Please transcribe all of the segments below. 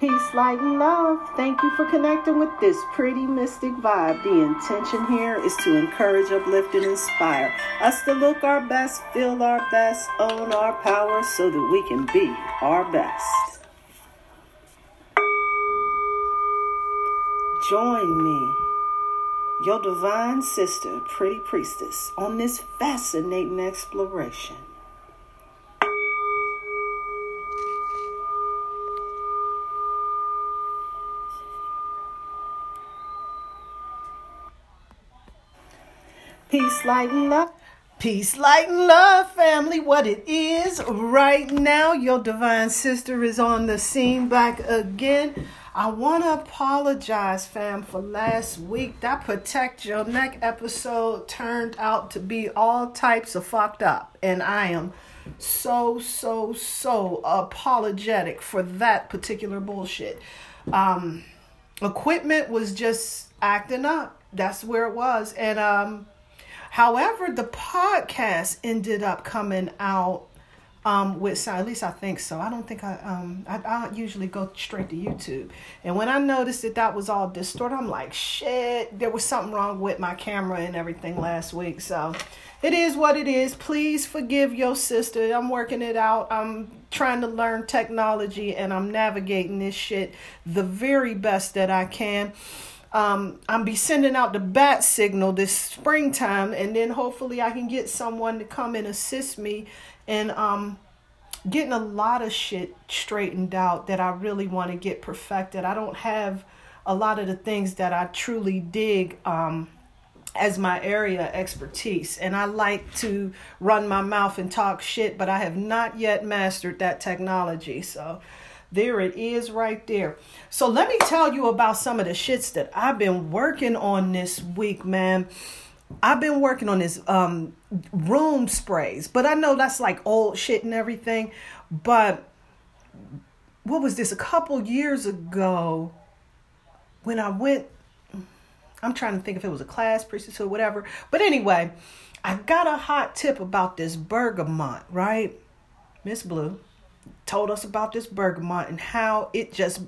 Peace, light, and love. Thank you for connecting with this pretty mystic vibe. The intention here is to encourage, uplift, and inspire us to look our best, feel our best, own our power so that we can be our best. Join me, your divine sister, pretty priestess, on this fascinating exploration. Peace, light, and love. Peace, light, and love, family. What it is right now, your divine sister is on the scene back again. I want to apologize, fam, for last week. That Protect Your Neck episode turned out to be all types of fucked up. And I am so, so, so apologetic for that particular bullshit. Um, equipment was just acting up. That's where it was. And, um, However, the podcast ended up coming out um, with at least I think so. I don't think I um I, I usually go straight to YouTube, and when I noticed that that was all distorted, I'm like, shit, there was something wrong with my camera and everything last week. So it is what it is. Please forgive your sister. I'm working it out. I'm trying to learn technology, and I'm navigating this shit the very best that I can um, I'm be sending out the bat signal this springtime, and then hopefully I can get someone to come and assist me and um, getting a lot of shit straightened out that I really want to get perfected. I don't have a lot of the things that I truly dig um, as my area expertise, and I like to run my mouth and talk shit, but I have not yet mastered that technology. So there it is right there. So let me tell you about some of the shits that I've been working on this week, man. I've been working on this um room sprays, but I know that's like old shit and everything. But what was this? A couple years ago, when I went, I'm trying to think if it was a class, priestess or whatever. But anyway, I got a hot tip about this bergamot, right? Miss Blue told us about this bergamot and how it just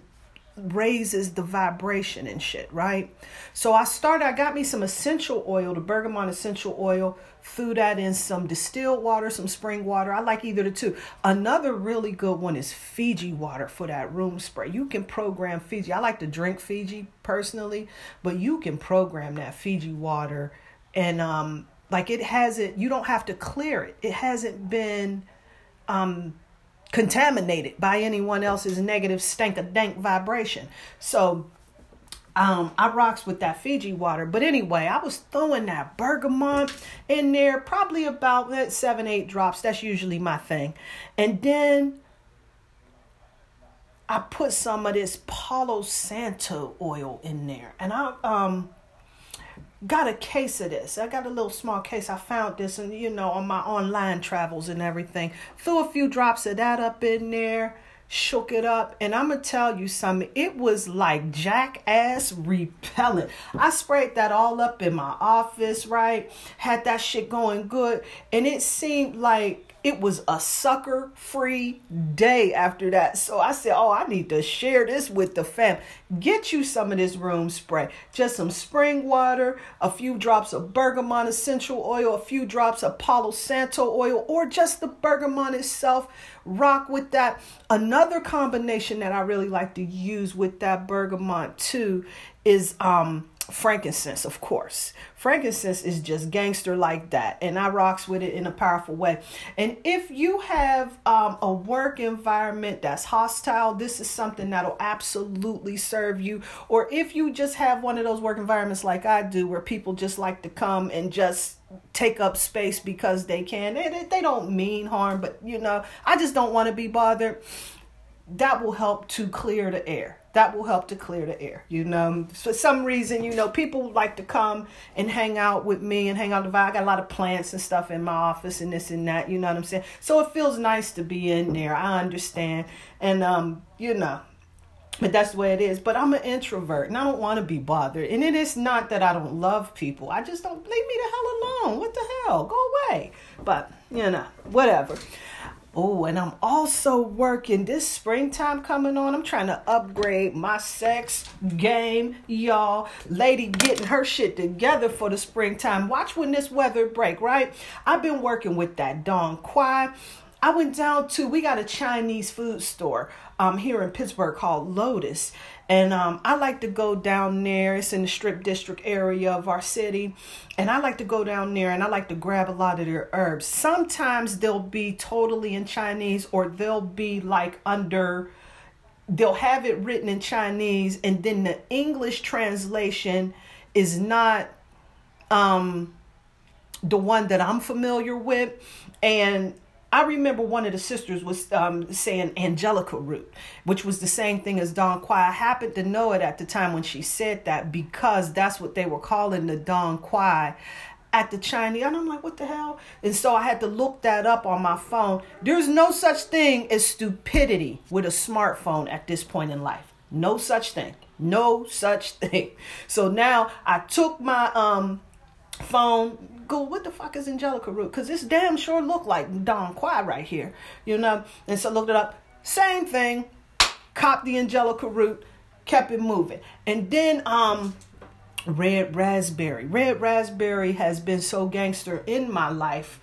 raises the vibration and shit, right? So I started, I got me some essential oil, the bergamot essential oil, threw that in some distilled water, some spring water. I like either the two. Another really good one is Fiji water for that room spray. You can program Fiji. I like to drink Fiji personally, but you can program that Fiji water and um like it hasn't you don't have to clear it. It hasn't been um contaminated by anyone else's negative stank of dank vibration. So um, I rocks with that Fiji water. But anyway, I was throwing that bergamot in there, probably about that seven, eight drops. That's usually my thing. And then I put some of this Palo Santo oil in there. And I um got a case of this. I got a little small case. I found this and you know on my online travels and everything. Threw a few drops of that up in there, shook it up, and I'm gonna tell you something. It was like jackass repellent. I sprayed that all up in my office, right? Had that shit going good, and it seemed like it was a sucker free day after that. So I said, Oh, I need to share this with the fam. Get you some of this room spray. Just some spring water, a few drops of bergamot essential oil, a few drops of Palo Santo oil, or just the bergamot itself. Rock with that. Another combination that I really like to use with that bergamot too is um frankincense, of course. Frankincense is just gangster like that, and I rocks with it in a powerful way. And if you have um, a work environment that's hostile, this is something that'll absolutely serve you. Or if you just have one of those work environments like I do, where people just like to come and just take up space because they can, they, they don't mean harm, but you know, I just don't want to be bothered. That will help to clear the air that will help to clear the air. You know, for some reason, you know, people like to come and hang out with me and hang out the vibe. I got a lot of plants and stuff in my office and this and that. You know what I'm saying? So it feels nice to be in there. I understand, and um, you know, but that's the way it is. But I'm an introvert and I don't want to be bothered. And it is not that I don't love people. I just don't leave me the hell alone. What the hell? Go away. But you know, whatever. Oh, and I'm also working this springtime coming on. I'm trying to upgrade my sex game, y'all. Lady getting her shit together for the springtime. Watch when this weather break, right? I've been working with that Dong Quai. I went down to we got a Chinese food store um here in Pittsburgh called Lotus. And um, I like to go down there. It's in the strip district area of our city. And I like to go down there and I like to grab a lot of their herbs. Sometimes they'll be totally in Chinese or they'll be like under, they'll have it written in Chinese and then the English translation is not um, the one that I'm familiar with. And I remember one of the sisters was um, saying Angelica root, which was the same thing as Dong Quai. I happened to know it at the time when she said that because that's what they were calling the Dong Quai at the Chinese. And I'm like, what the hell? And so I had to look that up on my phone. There's no such thing as stupidity with a smartphone at this point in life. No such thing. No such thing. So now I took my um phone go, what the fuck is Angelica root? Because this damn sure look like Dong Quai right here, you know? And so looked it up. Same thing. Cop the Angelica root, kept it moving. And then um red raspberry. Red raspberry has been so gangster in my life.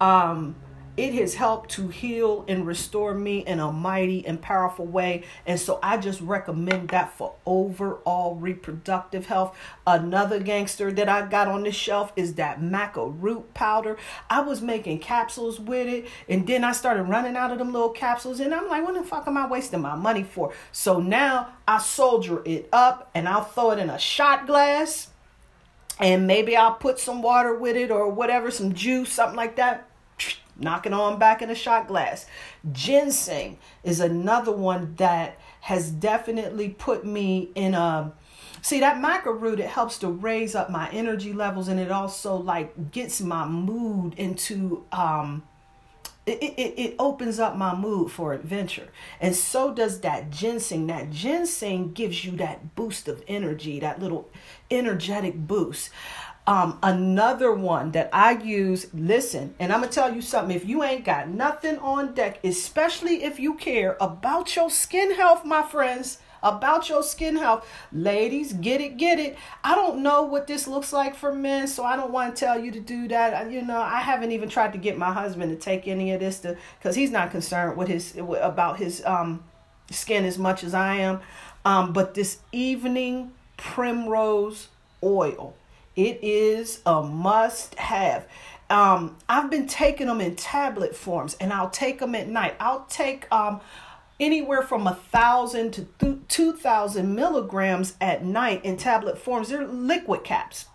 Um it has helped to heal and restore me in a mighty and powerful way. And so I just recommend that for overall reproductive health. Another gangster that I got on the shelf is that maca root powder. I was making capsules with it, and then I started running out of them little capsules, and I'm like, what the fuck am I wasting my money for? So now I soldier it up and I'll throw it in a shot glass. And maybe I'll put some water with it or whatever, some juice, something like that knocking on back in a shot glass. Ginseng is another one that has definitely put me in a see that maca root it helps to raise up my energy levels and it also like gets my mood into um it, it, it opens up my mood for adventure. And so does that ginseng. That ginseng gives you that boost of energy, that little energetic boost. Um, another one that I use, listen, and I'm gonna tell you something. If you ain't got nothing on deck, especially if you care about your skin health, my friends, about your skin health, ladies, get it, get it. I don't know what this looks like for men, so I don't want to tell you to do that. You know, I haven't even tried to get my husband to take any of this to, because he's not concerned with his about his um skin as much as I am. Um, but this evening primrose oil it is a must have. Um, I've been taking them in tablet forms and I'll take them at night. I'll take um, anywhere from a thousand to th- 2,000 milligrams at night in tablet forms. They're liquid caps.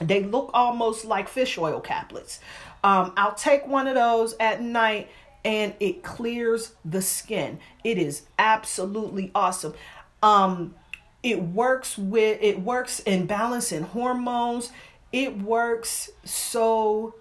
They look almost like fish oil caplets. Um, I'll take one of those at night and it clears the skin. It is absolutely awesome. Um, it works with it works in balancing hormones. It works so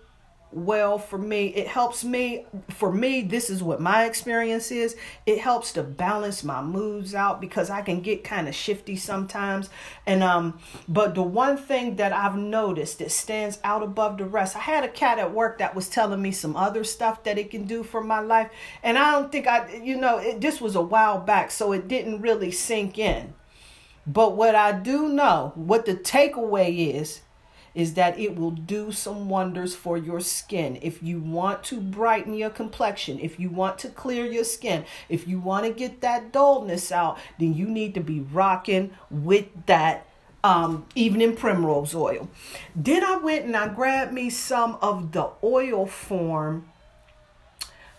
well for me. It helps me for me this is what my experience is. It helps to balance my moods out because i can get kind of shifty sometimes. And um but the one thing that i've noticed that stands out above the rest i had a cat at work that was telling me some other stuff that it can do for my life. And i don't think i you know it, this was a while back so it didn't really sink in but what I do know, what the takeaway is, is that it will do some wonders for your skin. If you want to brighten your complexion, if you want to clear your skin, if you want to get that dullness out, then you need to be rocking with that um, evening primrose oil. Then I went and I grabbed me some of the oil form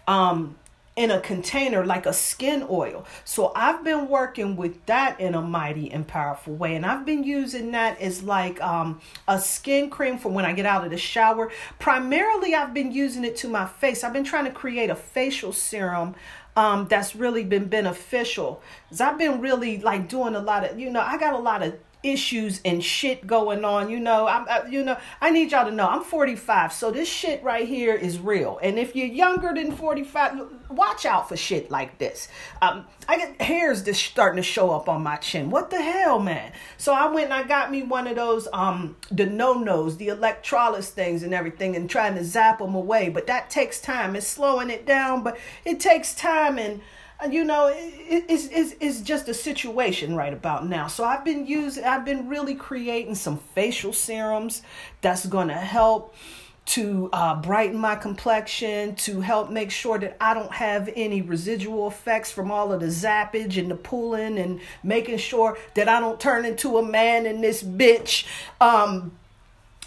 um, in a container like a skin oil. So I've been working with that in a mighty and powerful way. And I've been using that as like um, a skin cream for when I get out of the shower. Primarily, I've been using it to my face. I've been trying to create a facial serum um, that's really been beneficial. Cause I've been really like doing a lot of, you know, I got a lot of issues and shit going on. You know, I'm, I, you know, I need y'all to know I'm 45, so this shit right here is real. And if you're younger than 45, watch out for shit like this. Um, I get hairs just starting to show up on my chin. What the hell, man? So I went and I got me one of those, um, the no nos, the electrolysis things and everything, and trying to zap them away. But that takes time. It's slowing it down, but it takes time and you know it, it's, it's, it's just a situation right about now so i've been using i've been really creating some facial serums that's going to help to uh, brighten my complexion, to help make sure that I don't have any residual effects from all of the zappage and the pulling, and making sure that I don't turn into a man in this bitch. Um,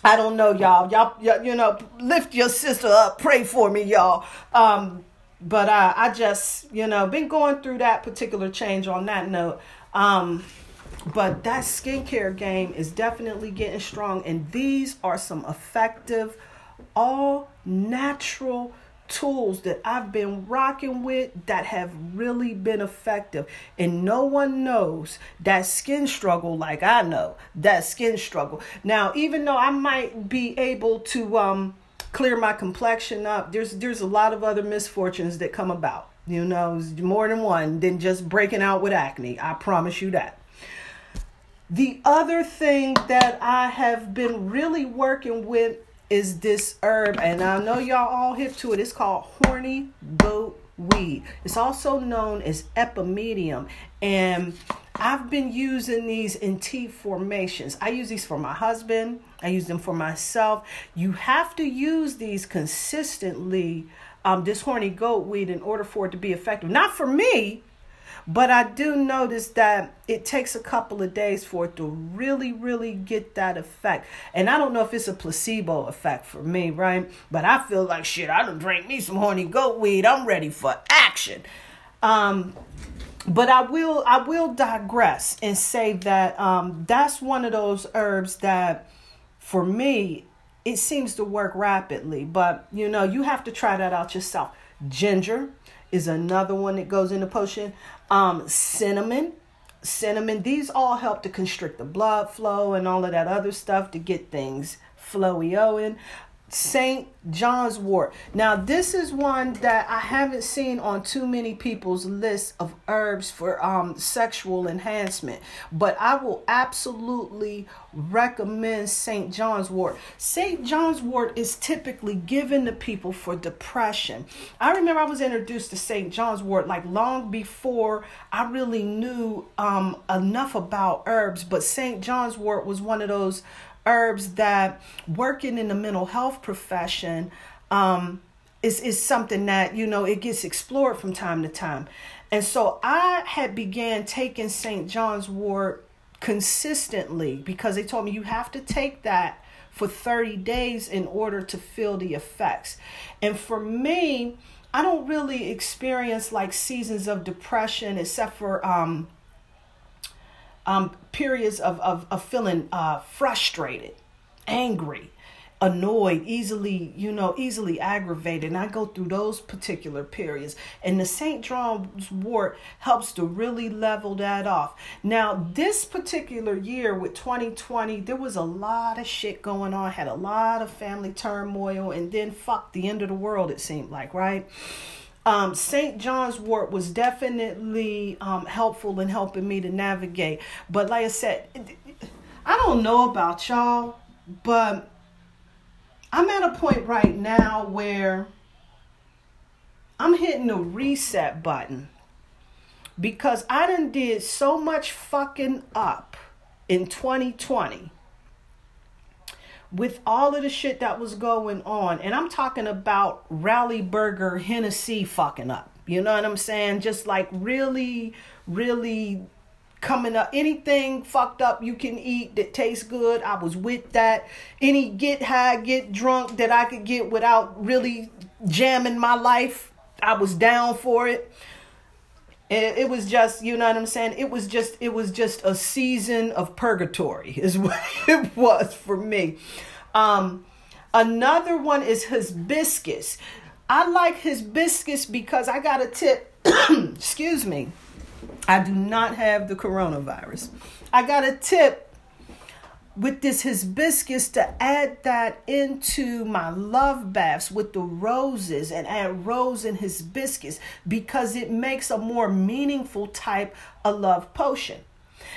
I don't know, y'all. Y'all, y'all you know, lift your sister up. Pray for me, y'all. Um, but uh, I just, you know, been going through that particular change on that note. Um, but that skincare game is definitely getting strong, and these are some effective, all natural tools that I've been rocking with that have really been effective. And no one knows that skin struggle like I know that skin struggle. Now, even though I might be able to um clear my complexion up. There's there's a lot of other misfortunes that come about. You know, more than one than just breaking out with acne. I promise you that. The other thing that I have been really working with is this herb, and I know y'all all hip to it. It's called horny goat weed. It's also known as epimedium, and I've been using these in tea formations. I use these for my husband, I use them for myself. You have to use these consistently, um, this horny goat weed, in order for it to be effective. Not for me, but I do notice that it takes a couple of days for it to really, really get that effect. And I don't know if it's a placebo effect for me, right? But I feel like shit, I done drank me some horny goat weed. I'm ready for action. Um, but I will I will digress and say that um, that's one of those herbs that for me it seems to work rapidly. But you know you have to try that out yourself. Ginger is another one that goes in the potion. Um, cinnamon, cinnamon. These all help to constrict the blood flow and all of that other stuff to get things flowy in. St. John's wort. Now, this is one that I haven't seen on too many people's list of herbs for um, sexual enhancement, but I will absolutely recommend St. John's wort. St. John's wort is typically given to people for depression. I remember I was introduced to St. John's wort like long before I really knew um, enough about herbs, but St. John's wort was one of those herbs that working in the mental health profession um, is, is something that, you know, it gets explored from time to time. And so I had began taking St. John's wort consistently because they told me you have to take that for 30 days in order to feel the effects. And for me, I don't really experience like seasons of depression except for um, um, periods of, of, of feeling uh, frustrated, angry, annoyed, easily, you know, easily aggravated. And I go through those particular periods. And the St. John's wort helps to really level that off. Now, this particular year with 2020, there was a lot of shit going on, had a lot of family turmoil, and then fuck the end of the world, it seemed like, right? Um, St. John's wort was definitely um, helpful in helping me to navigate. But like I said, I don't know about y'all, but I'm at a point right now where I'm hitting the reset button because I done did so much fucking up in 2020 with all of the shit that was going on, and I'm talking about Rally Burger Hennessy fucking up. You know what I'm saying? Just like really, really coming up. Anything fucked up you can eat that tastes good, I was with that. Any get high, get drunk that I could get without really jamming my life, I was down for it. It, it was just, you know what I'm saying? It was just, it was just a season of purgatory, is what it was for me. Um, another one is hibiscus. I like hibiscus because I got a tip. excuse me. I do not have the coronavirus. I got a tip with this hibiscus to add that into my love baths with the roses and add rose and hibiscus because it makes a more meaningful type of love potion.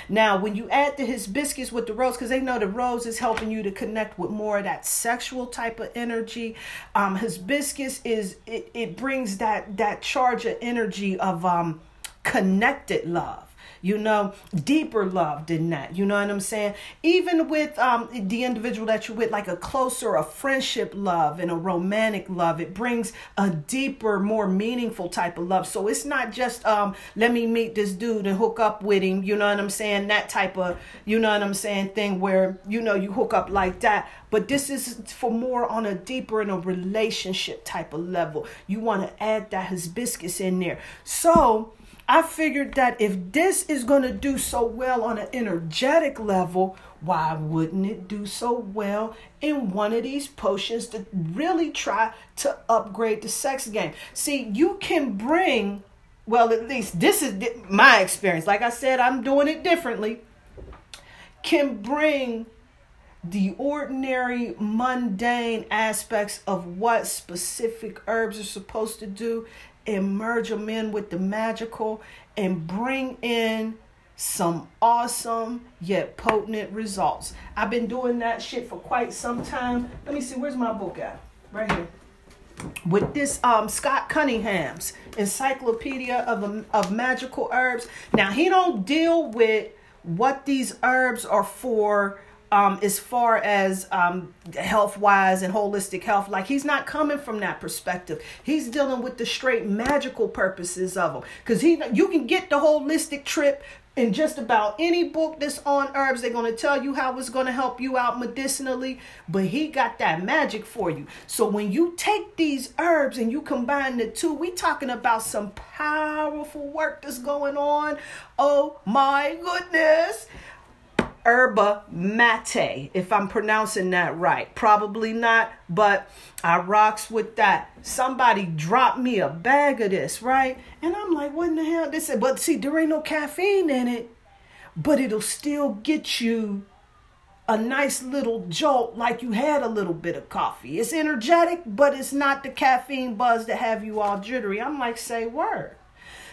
Now, when you add the hibiscus with the rose, because they know the rose is helping you to connect with more of that sexual type of energy. Um, hibiscus is it, it brings that that charge of energy of um connected love you know, deeper love than that. You know what I'm saying? Even with um, the individual that you're with, like a closer, a friendship love and a romantic love, it brings a deeper, more meaningful type of love. So it's not just um, let me meet this dude and hook up with him. You know what I'm saying? That type of, you know what I'm saying, thing where you know you hook up like that. But this is for more on a deeper in a relationship type of level. You want to add that hibiscus in there. So I figured that if this is going to do so well on an energetic level, why wouldn't it do so well in one of these potions to really try to upgrade the sex game? See, you can bring, well, at least this is my experience. Like I said, I'm doing it differently. Can bring the ordinary, mundane aspects of what specific herbs are supposed to do and merge them in with the magical and bring in some awesome yet potent results. I've been doing that shit for quite some time. Let me see, where's my book at? Right here. With this um, Scott Cunningham's Encyclopedia of, of Magical Herbs. Now, he don't deal with what these herbs are for um, as far as um, health wise and holistic health. Like he's not coming from that perspective. He's dealing with the straight magical purposes of them. Because he, you can get the holistic trip in just about any book that's on herbs. They're going to tell you how it's going to help you out medicinally, but he got that magic for you. So when you take these herbs and you combine the two, we talking about some powerful work that's going on. Oh my goodness yerba mate, if I'm pronouncing that right. Probably not, but I rocks with that. Somebody dropped me a bag of this, right? And I'm like, what in the hell? This but see, there ain't no caffeine in it, but it'll still get you a nice little jolt like you had a little bit of coffee. It's energetic, but it's not the caffeine buzz that have you all jittery. I'm like, say word.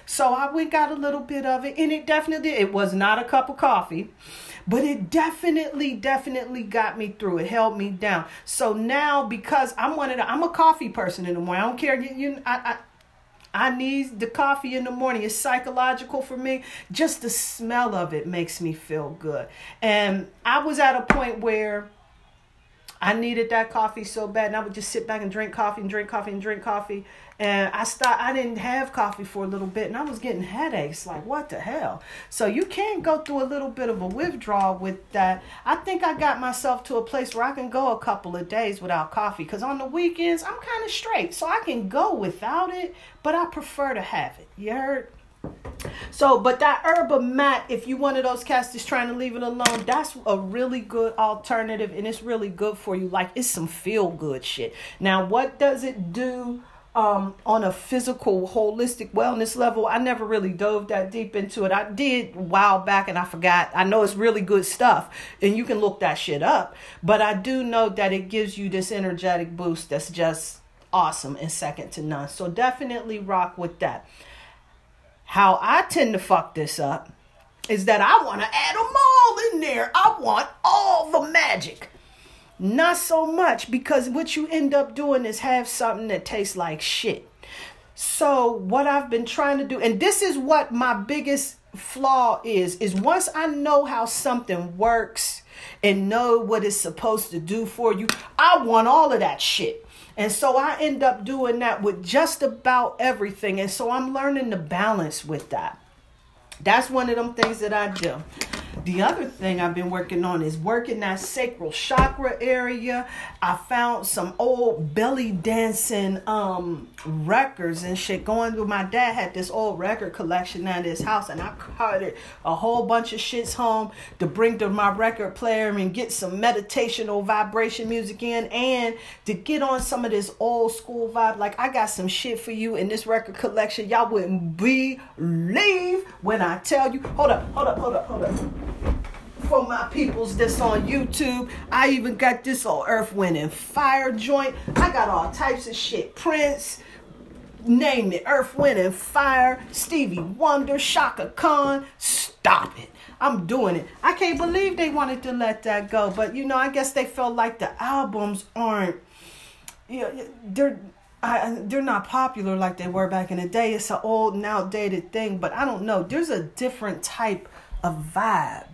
So I we got a little bit of it, and it definitely it was not a cup of coffee but it definitely definitely got me through it held me down so now because i'm one of the i'm a coffee person in the morning i don't care you, you I, I I need the coffee in the morning. It's psychological for me. Just the smell of it makes me feel good. And I was at a point where I needed that coffee so bad, and I would just sit back and drink coffee and drink coffee and drink coffee and I stopped. I didn't have coffee for a little bit, and I was getting headaches. Like what the hell? So you can go through a little bit of a withdrawal with that. I think I got myself to a place where I can go a couple of days without coffee. Cause on the weekends I'm kind of straight, so I can go without it. But I prefer to have it. You heard? So, but that herba mat, if you one of those cats that's trying to leave it alone, that's a really good alternative, and it's really good for you. Like it's some feel good shit. Now, what does it do? um, on a physical, holistic wellness level, I never really dove that deep into it. I did a while back and I forgot. I know it's really good stuff and you can look that shit up. But I do know that it gives you this energetic boost that's just awesome and second to none. So definitely rock with that. How I tend to fuck this up is that I want to add them all in there. I want all the magic. Not so much because what you end up doing is have something that tastes like shit. So, what I've been trying to do, and this is what my biggest flaw is, is once I know how something works and know what it's supposed to do for you, I want all of that shit. And so I end up doing that with just about everything. And so I'm learning to balance with that. That's one of them things that I do. The other thing I've been working on is working that sacral chakra area. I found some old belly dancing um records and shit going through. My dad had this old record collection at his house, and I carted a whole bunch of shits home to bring to my record player and get some meditational vibration music in, and to get on some of this old school vibe. Like I got some shit for you in this record collection. Y'all wouldn't believe when I tell you. Hold up, hold up, hold up, hold up. For my peoples that's on YouTube. I even got this old Earth, Wind, and Fire joint. I got all types of shit. Prince, name it. Earth, Wind, and Fire. Stevie Wonder, Chaka Khan. Stop it. I'm doing it. I can't believe they wanted to let that go. But, you know, I guess they felt like the albums aren't, you know, they're I, they're not popular like they were back in the day. It's an old and outdated thing, but I don't know. There's a different type of vibe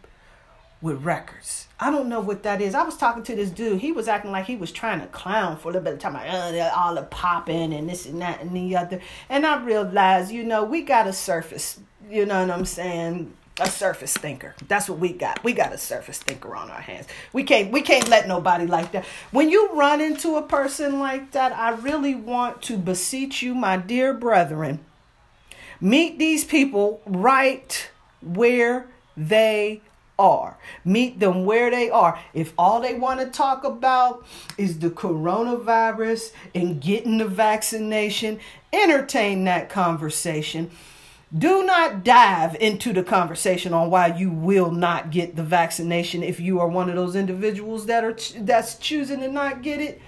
with records. I don't know what that is. I was talking to this dude. He was acting like he was trying to clown for a little bit of time. Like, uh, all the popping and this and that and the other. And I realized, you know, we got a surface. You know what I'm saying? a surface thinker. That's what we got. We got a surface thinker on our hands. We can't we can't let nobody like that. When you run into a person like that, I really want to beseech you, my dear brethren, meet these people right where they are. Meet them where they are. If all they want to talk about is the coronavirus and getting the vaccination, entertain that conversation do not dive into the conversation on why you will not get the vaccination if you are one of those individuals that are that's choosing to not get it.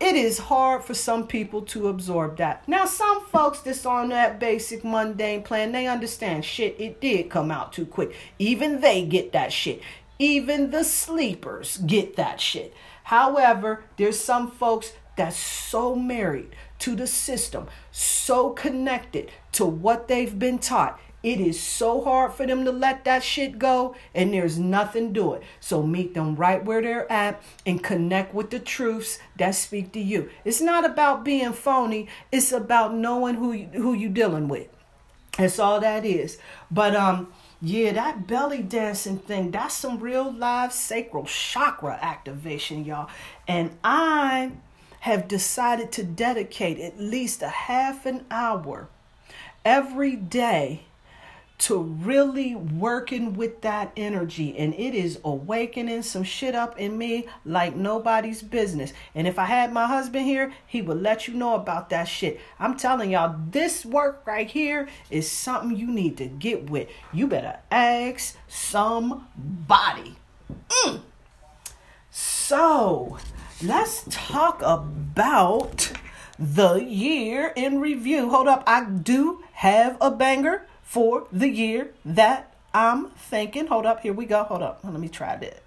It is hard for some people to absorb that. Now, some folks that's on that basic mundane plan, they understand shit, it did come out too quick. Even they get that shit. Even the sleepers get that shit. However, there's some folks that's so married to the system, so connected to what they've been taught. It is so hard for them to let that shit go, and there's nothing to it. So meet them right where they're at and connect with the truths that speak to you. It's not about being phony, it's about knowing who you, who you dealing with. That's all that is. But um yeah, that belly dancing thing, that's some real live sacral chakra activation, y'all. And I have decided to dedicate at least a half an hour every day to really working with that energy. And it is awakening some shit up in me like nobody's business. And if i had my husband here he would let you know about that shit. I'm telling y'all this work right here is something you need to get with. You better ask somebody. Mm. so let's talk about the year in review. Hold up, I do have a banger for the year that I'm thinking. Hold up, here we go. Hold up, let me try that.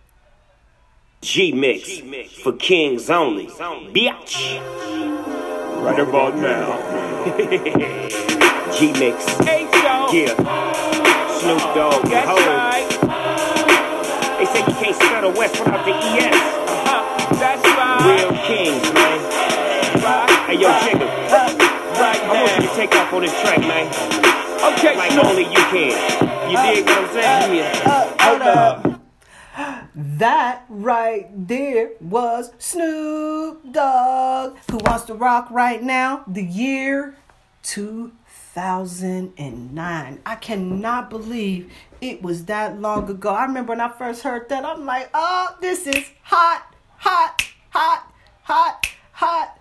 G Mix for kings only. Bitch. Right about now. G Mix. Hey, yeah. Snoop Dogg. That's Ho. right. They say you can't spell the West without the ES. Uh-huh. That's right. Real kings, man. Right. Hey, yo, Jigga. Take off on this track, man. Okay, Like only you can. You dig what I'm saying? Yeah. Uh, hold up. That right there was Snoop Dogg, who wants to rock right now. The year 2009. I cannot believe it was that long ago. I remember when I first heard that, I'm like, oh, this is hot, hot, hot, hot, hot.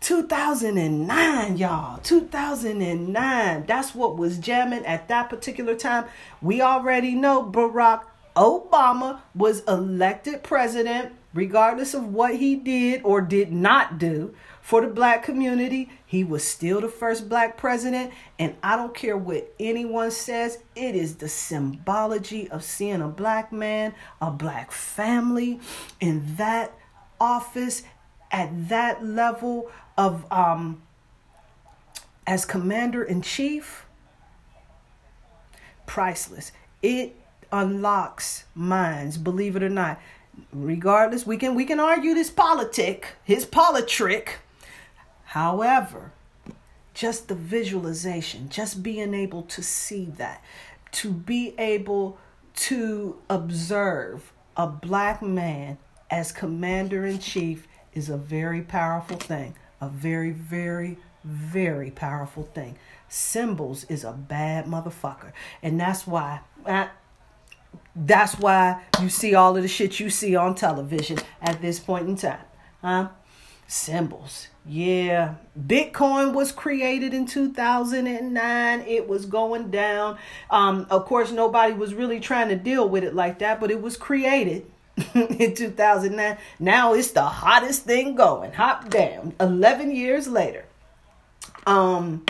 2009, y'all. 2009. That's what was jamming at that particular time. We already know Barack Obama was elected president, regardless of what he did or did not do for the black community. He was still the first black president. And I don't care what anyone says, it is the symbology of seeing a black man, a black family in that office at that level of um as commander in chief priceless. It unlocks minds believe it or not. Regardless we can we can argue this politic his politrick. However just the visualization just being able to see that to be able to observe a black man as commander in chief is a very powerful thing a very very very powerful thing symbols is a bad motherfucker and that's why I, that's why you see all of the shit you see on television at this point in time huh Symbols. Yeah. Bitcoin was created in 2009. It was going down. Um, of course, nobody was really trying to deal with it like that, but it was created in 2009. Now it's the hottest thing going. Hop down. 11 years later. Um,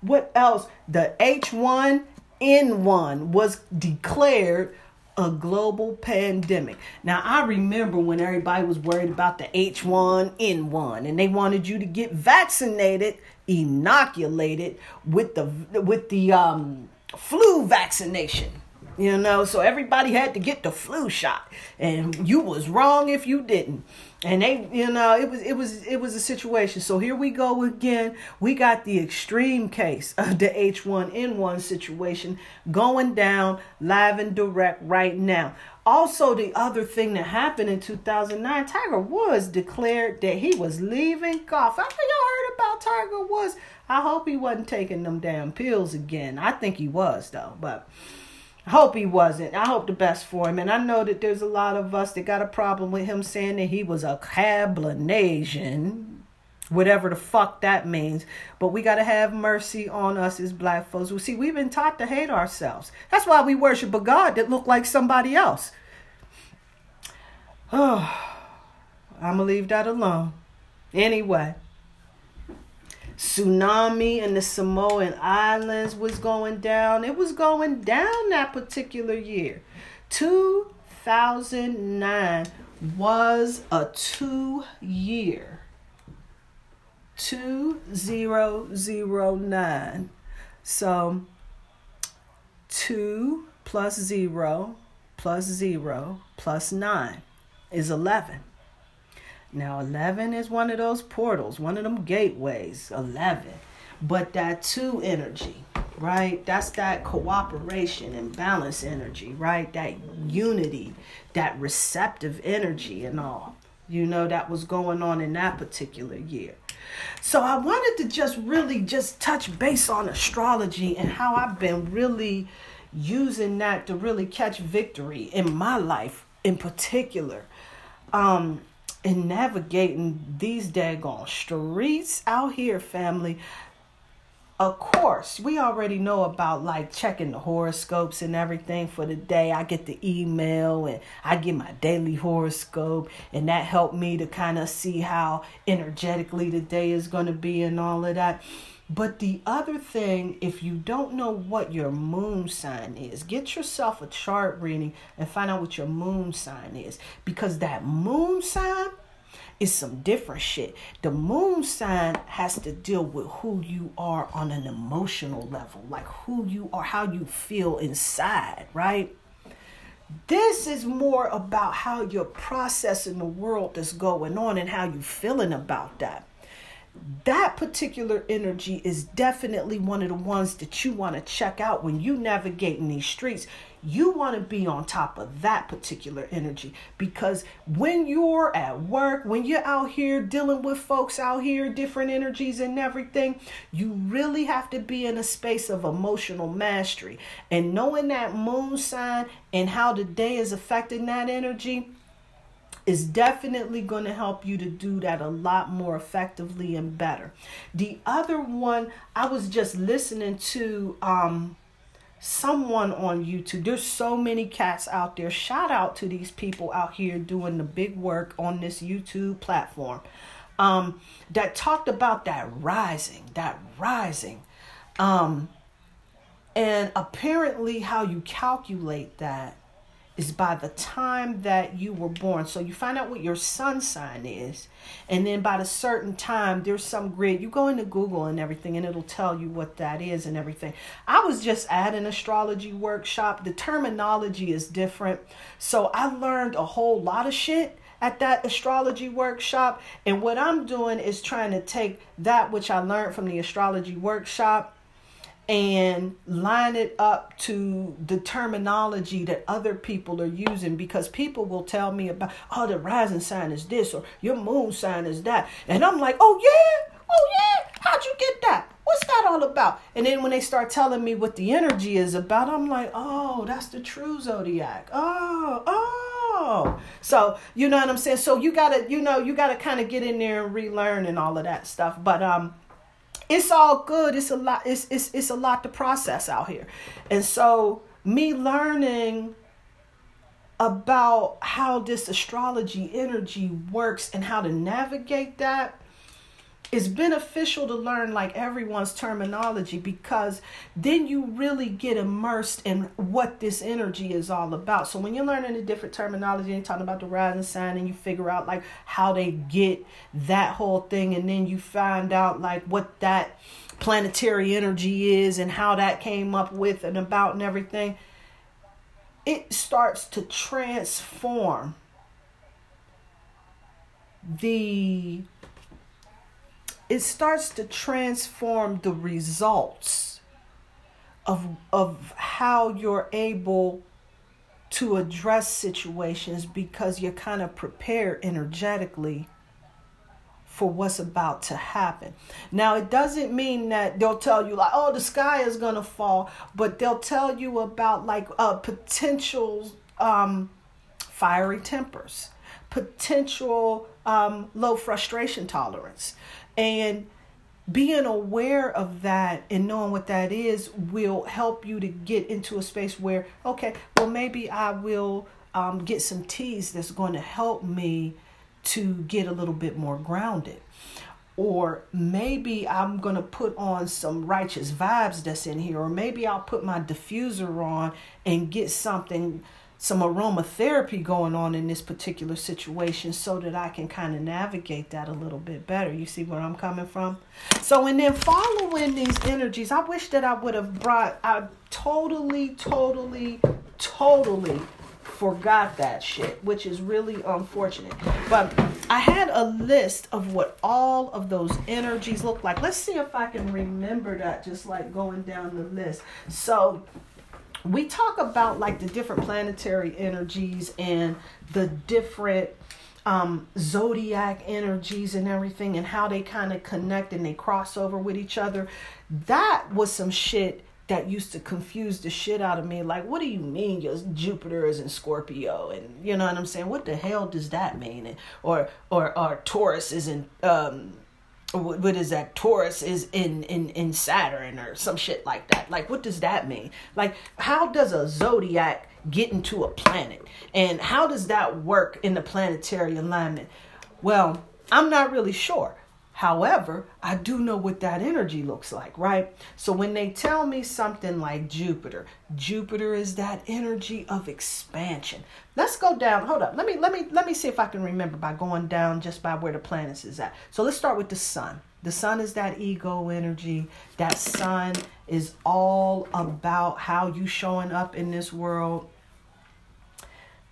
what else? The H1N1 was declared a global pandemic. Now, I remember when everybody was worried about the H1N1 and they wanted you to get vaccinated, inoculated with the with the um, flu vaccination. You know, so everybody had to get the flu shot, and you was wrong if you didn't. And they, you know, it was it was it was a situation. So here we go again. We got the extreme case of the H1N1 situation going down live and direct right now. Also, the other thing that happened in 2009, Tiger Woods declared that he was leaving golf. I know y'all heard about Tiger Woods. I hope he wasn't taking them damn pills again. I think he was though, but I hope he wasn't. I hope the best for him. And I know that there's a lot of us that got a problem with him saying that he was a Cablinasian, whatever the fuck that means. But we got to have mercy on us as black folks. Well, see, we've been taught to hate ourselves. That's why we worship a God that looked like somebody else. Oh, I'm going to leave that alone. Anyway tsunami in the Samoan Islands was going down. It was going down that particular year. 2009 was a two year. 2009. So 2 plus 0 plus 0 plus 9 is 11. Now, 11 is one of those portals, one of them gateways. 11. But that 2 energy, right? That's that cooperation and balance energy, right? That unity, that receptive energy, and all. You know, that was going on in that particular year. So I wanted to just really just touch base on astrology and how I've been really using that to really catch victory in my life in particular. Um, in navigating these daggone streets out here, family. Of course, we already know about like checking the horoscopes and everything for the day. I get the email and I get my daily horoscope, and that helped me to kind of see how energetically the day is going to be and all of that. But the other thing, if you don't know what your moon sign is, get yourself a chart reading and find out what your moon sign is. Because that moon sign is some different shit. The moon sign has to deal with who you are on an emotional level, like who you are, how you feel inside, right? This is more about how you're processing the world that's going on and how you're feeling about that that particular energy is definitely one of the ones that you want to check out when you navigate in these streets. You want to be on top of that particular energy because when you're at work, when you're out here dealing with folks out here, different energies and everything, you really have to be in a space of emotional mastery. And knowing that moon sign and how the day is affecting that energy is definitely going to help you to do that a lot more effectively and better. The other one, I was just listening to um, someone on YouTube. There's so many cats out there. Shout out to these people out here doing the big work on this YouTube platform um, that talked about that rising, that rising. Um, and apparently, how you calculate that is by the time that you were born. So you find out what your sun sign is, and then by a certain time, there's some grid. You go into Google and everything, and it'll tell you what that is and everything. I was just at an astrology workshop. The terminology is different, so I learned a whole lot of shit at that astrology workshop. And what I'm doing is trying to take that which I learned from the astrology workshop and line it up to the terminology that other people are using because people will tell me about oh the rising sign is this or your moon sign is that and i'm like oh yeah oh yeah how'd you get that what's that all about and then when they start telling me what the energy is about i'm like oh that's the true zodiac oh oh. So you know what I'm saying? So you gotta, you know, you gotta kind of get in there and relearn and all of that stuff. But um it's all good. It's a lot, it's it's it's a lot to process out here. And so me learning about how this astrology energy works and how to navigate that it's beneficial to learn like everyone's terminology because then you really get immersed in what this energy is all about. So when you're learning the different terminology and talking about the rising sign and you figure out like how they get that whole thing and then you find out like what that planetary energy is and how that came up with and about and everything, it starts to transform the it starts to transform the results of of how you're able to address situations because you're kind of prepared energetically for what's about to happen. Now, it doesn't mean that they'll tell you, like, oh, the sky is going to fall, but they'll tell you about, like, uh, potential um, fiery tempers, potential um, low frustration tolerance. And being aware of that and knowing what that is will help you to get into a space where, okay, well, maybe I will um, get some teas that's going to help me to get a little bit more grounded. Or maybe I'm going to put on some righteous vibes that's in here. Or maybe I'll put my diffuser on and get something some aromatherapy going on in this particular situation so that I can kind of navigate that a little bit better. You see where I'm coming from? So, and then following these energies, I wish that I would have brought, I totally, totally, totally forgot that shit, which is really unfortunate. But I had a list of what all of those energies look like. Let's see if I can remember that just like going down the list. So, we talk about like the different planetary energies and the different um, zodiac energies and everything and how they kind of connect and they cross over with each other. That was some shit that used to confuse the shit out of me. Like, what do you mean your Jupiter is in Scorpio? And you know what I'm saying? What the hell does that mean? And, or or or Taurus is in um what is that? Taurus is in in in saturn or some shit like that. Like what does that mean? Like how does a zodiac get into a planet? And how does that work in the planetary alignment? Well i'm not really sure However, I do know what that energy looks like, right? So when they tell me something like Jupiter, Jupiter is that energy of expansion. Let's go down. Hold up. Let me let me let me see if I can remember by going down just by where the planets is at. So let's start with the sun. The sun is that ego energy. That sun is all about how you showing up in this world.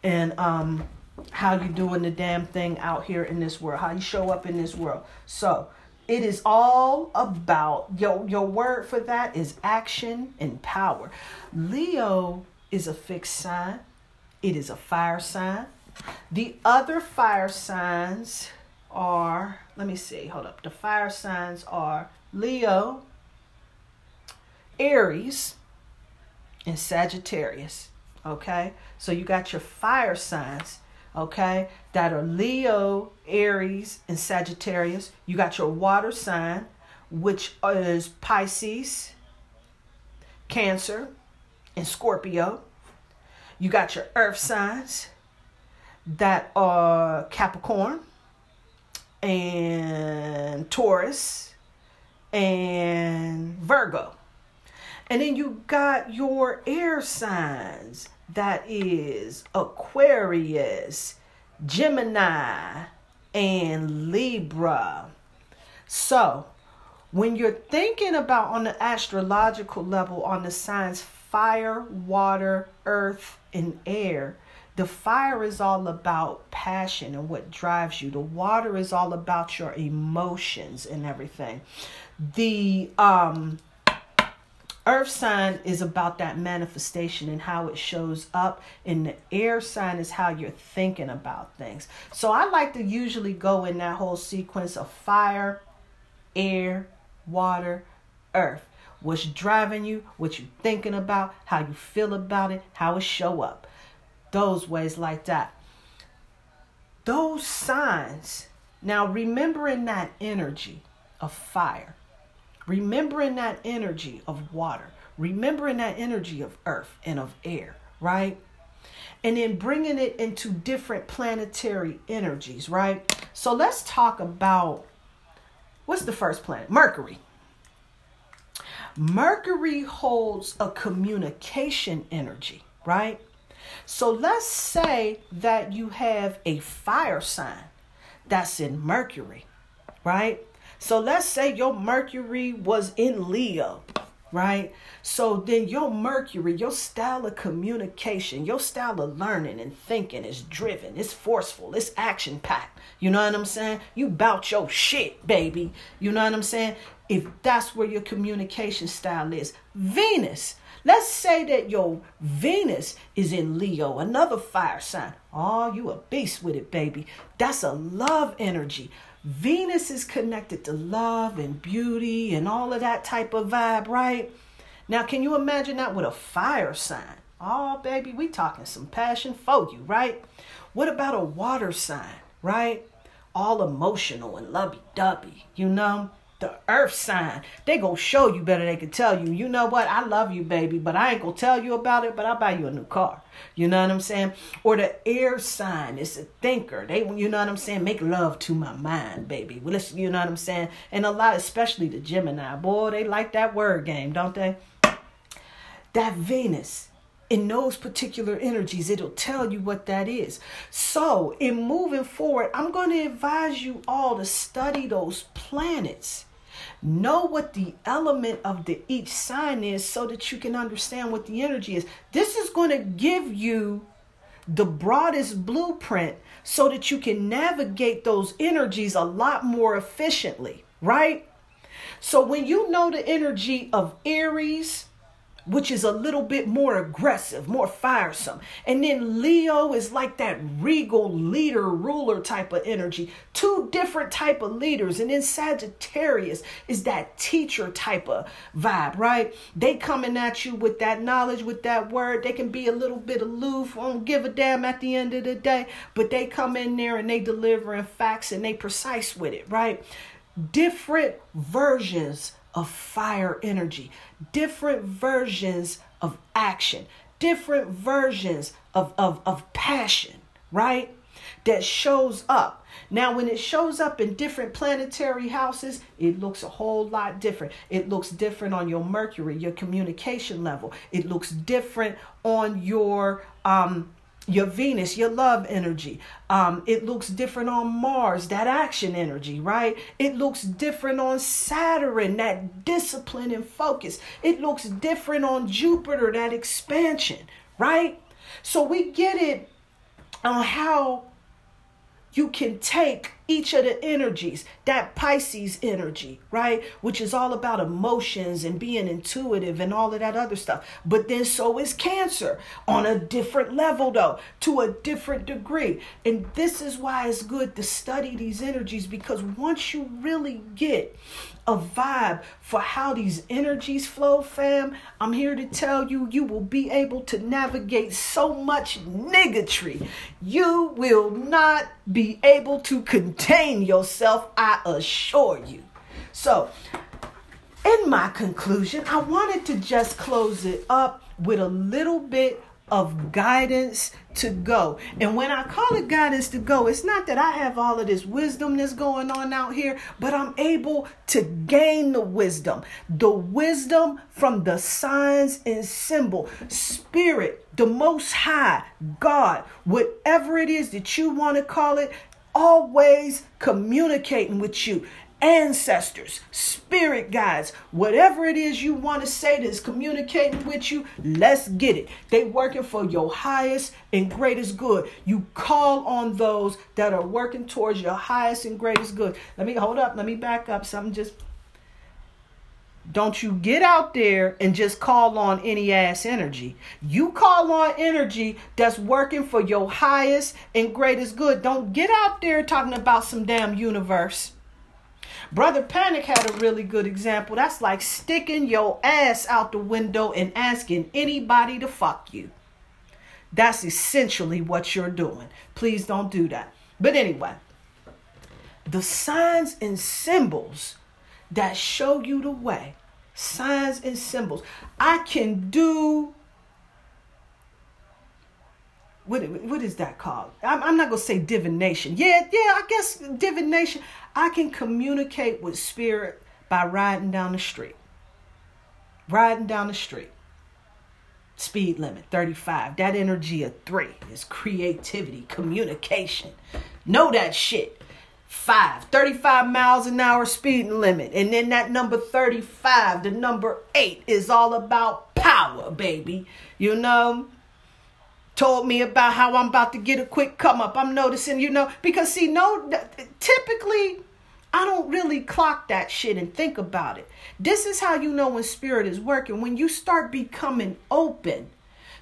And um how you doing the damn thing out here in this world, how you show up in this world. So it is all about your your word for that is action and power. Leo is a fixed sign. It is a fire sign. The other fire signs are, let me see, hold up. The fire signs are Leo, Aries, and Sagittarius. Okay? So you got your fire signs okay, that are Leo, Aries, and Sagittarius. You got your water sign, which is Pisces, Cancer, and Scorpio. You got your earth signs that are Capricorn and Taurus and Virgo. And then you got your air signs that is Aquarius, Gemini, and Libra. So, when you're thinking about on the astrological level, on the signs fire, water, earth, and air, the fire is all about passion and what drives you. The water is all about your emotions and everything. The um earth sign is about that manifestation and how it shows up and the air sign is how you're thinking about things. So i like to usually go in that whole sequence of fire air water earth. What's driving you what you're thinking about how you feel about it how it show up. Those ways like that. Those signs, now remembering that energy of fire, remembering that energy of water, remembering that energy of earth and of air, right? And then bringing it into different planetary energies, right? So let's talk about what's the first planet? Mercury. Mercury holds a communication energy, right? So let's say that you have a fire sign that's in Mercury, right? So let's say your Mercury was in Leo, right? So then your Mercury, your style of communication, your style of learning and thinking is driven, it's forceful, it's action packed. You know what I'm saying? You bout your shit, baby. You know what I'm saying? If that's where your communication style is. Venus, let's say that your Venus is in Leo, another fire sign. Oh, you a beast with it, baby. That's a love energy. Venus is connected to love and beauty and all of that type of vibe, right? Now, can you imagine that with a fire sign? Oh, baby, we talking some passion for you, right? What about a water sign, right? All emotional and lovey-dovey, you know? The earth sign, they gonna show you better they can tell you. You know what? I love you, baby, but I ain't gonna tell you about it, but I'll buy you a new car. You know what I'm saying? Or the air sign is a thinker. They, you know what I'm saying? Make love to my mind, baby. Well, listen, you know what I'm saying? And a lot, especially the Gemini, boy, they like that word game, don't they? That Venus, in those particular energies, it'll tell you what that is. So, in moving forward, I'm going to advise you all to study those planets. Know what the element of the each sign is so that you can understand what the energy is. This is going to give you the broadest blueprint so that you can navigate those energies a lot more efficiently, right? So when you know the energy of Aries, which is a little bit more aggressive, more firesome. And then Leo is like that regal leader, ruler type of energy. Two different type of leaders. And then Sagittarius is that teacher type of vibe, right? They coming at you with that knowledge, with that word. They can be a little bit aloof, won't give a damn at the end of the day, but they come in there and they delivering facts and they precise with it, right? Different versions of fire energy, different versions of action, different versions of, of, of passion, right? That shows up. Now, when it shows up in different planetary houses, it looks a whole lot different. It looks different on your Mercury, your communication level. It looks different on your um, your Venus, your love energy. Um, it looks different on Mars, that action energy, right? It looks different on Saturn, that discipline and focus. It looks different on Jupiter, that expansion, right? So we get it on how you can take each of the energies, that Pisces energy, right? Which is all about emotions and being intuitive and all of that other stuff. But then so is Cancer on a different level, though, to a different degree. And this is why it's good to study these energies because once you really get a vibe for how these energies flow, fam, I'm here to tell you, you will be able to navigate so much niggatry. You will not be able to contain yourself, I assure you. So, in my conclusion, I wanted to just close it up with a little bit of guidance to go. And when I call it guidance to go, it's not that I have all of this wisdom that's going on out here, but I'm able to gain the wisdom. The wisdom from the signs and symbol, spirit, the most high, God, whatever it is that you want to call it, always communicating with you ancestors, spirit guides, whatever it is you want to say that's communicating with you, let's get it. They working for your highest and greatest good. You call on those that are working towards your highest and greatest good. Let me hold up, let me back up. Something just don't you get out there and just call on any ass energy. You call on energy that's working for your highest and greatest good. Don't get out there talking about some damn universe. Brother Panic had a really good example. That's like sticking your ass out the window and asking anybody to fuck you. That's essentially what you're doing. Please don't do that. But anyway, the signs and symbols that show you the way, signs and symbols. I can do what what is that called? I'm, I'm not gonna say divination. Yeah, yeah, I guess divination. I can communicate with spirit by riding down the street. Riding down the street. Speed limit 35. That energy of three is creativity, communication. Know that shit. Five, 35 miles an hour speeding limit. And then that number 35, the number eight, is all about power, baby. You know? told me about how I'm about to get a quick come up. I'm noticing, you know, because see, no, typically I don't really clock that shit and think about it. This is how you know when spirit is working. When you start becoming open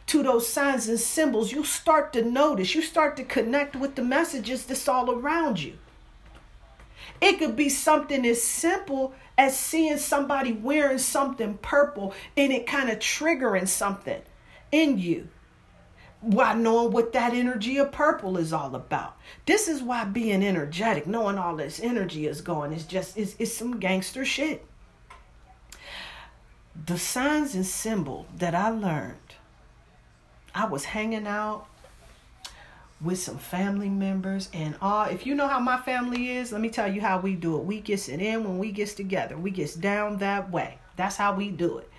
to those signs and symbols, you start to notice, you start to connect with the messages that's all around you. It could be something as simple as seeing somebody wearing something purple and it kind of triggering something in you why knowing what that energy of purple is all about. This is why being energetic, knowing all this energy is going, is just is is some gangster shit. The signs and symbol that I learned, I was hanging out with some family members and all. if you know how my family is let me tell you how we do it we gets it in when we gets together we gets down that way that's how we do it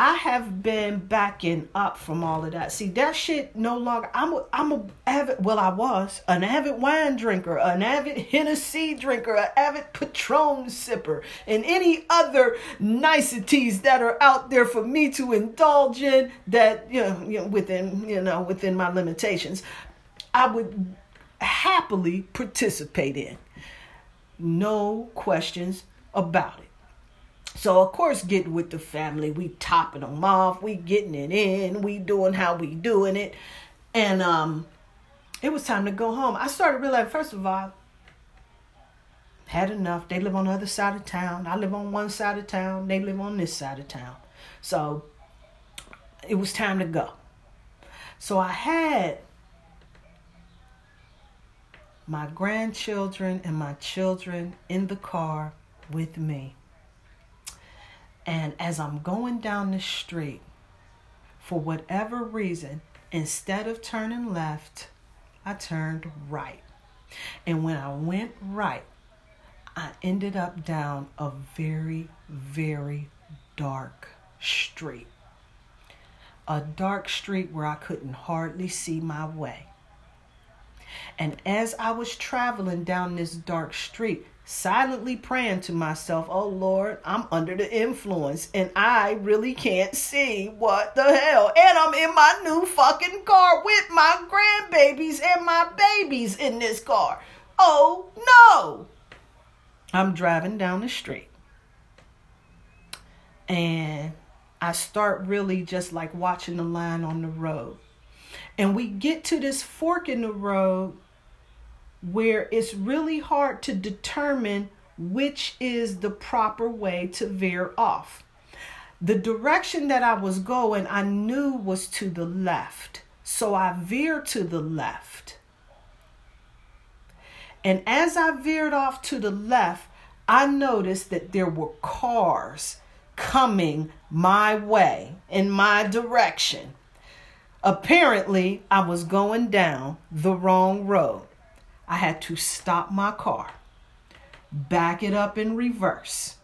I have been backing up from all of that. See, that shit no longer. I'm a, I'm a avid. Well, I was an avid wine drinker, an avid Hennessy drinker, an avid Patron sipper, and any other niceties that are out there for me to indulge in. That you know, you know within you know within my limitations, I would happily participate in. No questions about it. So of course, getting with the family, we topping them off, we getting it in, we doing how we doing it, and um, it was time to go home. I started realizing, first of all, had enough. They live on the other side of town. I live on one side of town. They live on this side of town. So it was time to go. So I had my grandchildren and my children in the car with me. And as I'm going down the street, for whatever reason, instead of turning left, I turned right. And when I went right, I ended up down a very, very dark street. A dark street where I couldn't hardly see my way. And as I was traveling down this dark street, silently praying to myself, Oh Lord, I'm under the influence and I really can't see what the hell. And I'm in my new fucking car with my grandbabies and my babies in this car. Oh no! I'm driving down the street and I start really just like watching the line on the road. And we get to this fork in the road where it's really hard to determine which is the proper way to veer off. The direction that I was going, I knew was to the left. So I veered to the left. And as I veered off to the left, I noticed that there were cars coming my way, in my direction. Apparently, I was going down the wrong road. I had to stop my car, back it up in reverse,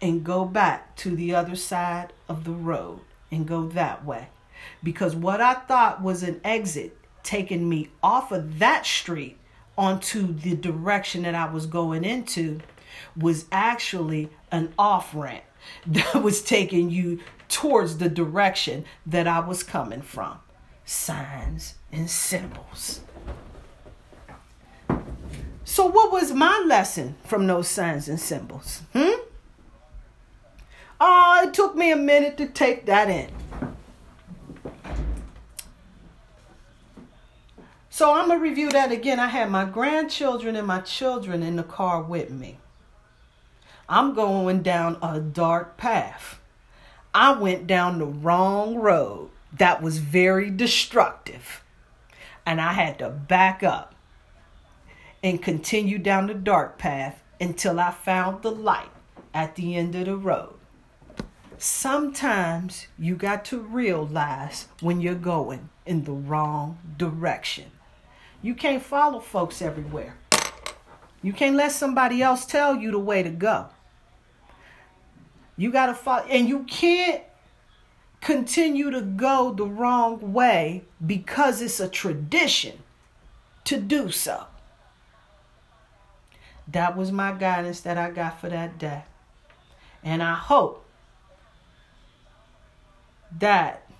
and go back to the other side of the road and go that way. Because what I thought was an exit taking me off of that street onto the direction that I was going into was actually an off ramp that was taking you towards the direction that I was coming from signs and symbols. So, what was my lesson from those signs and symbols? Hmm? Oh, it took me a minute to take that in. So, I'm going to review that again. I had my grandchildren and my children in the car with me. I'm going down a dark path. I went down the wrong road that was very destructive. And I had to back up and continue down the dark path until I found the light at the end of the road. Sometimes you got to realize when you're going in the wrong direction. You can't follow folks everywhere. You can't let somebody else tell you the way to go. You got to follow, and you can't continue to go the wrong way because it's a tradition to do so. That was my guidance that I got for that day. And I hope that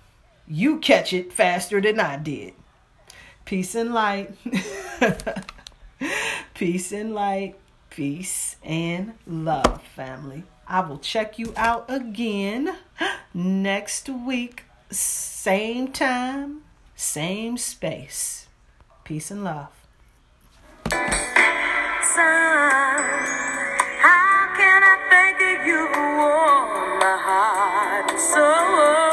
you catch it faster than I did. Peace and light. Peace and light. Peace and love, family. I will check you out again next week, same time, same space. Peace and love. Son,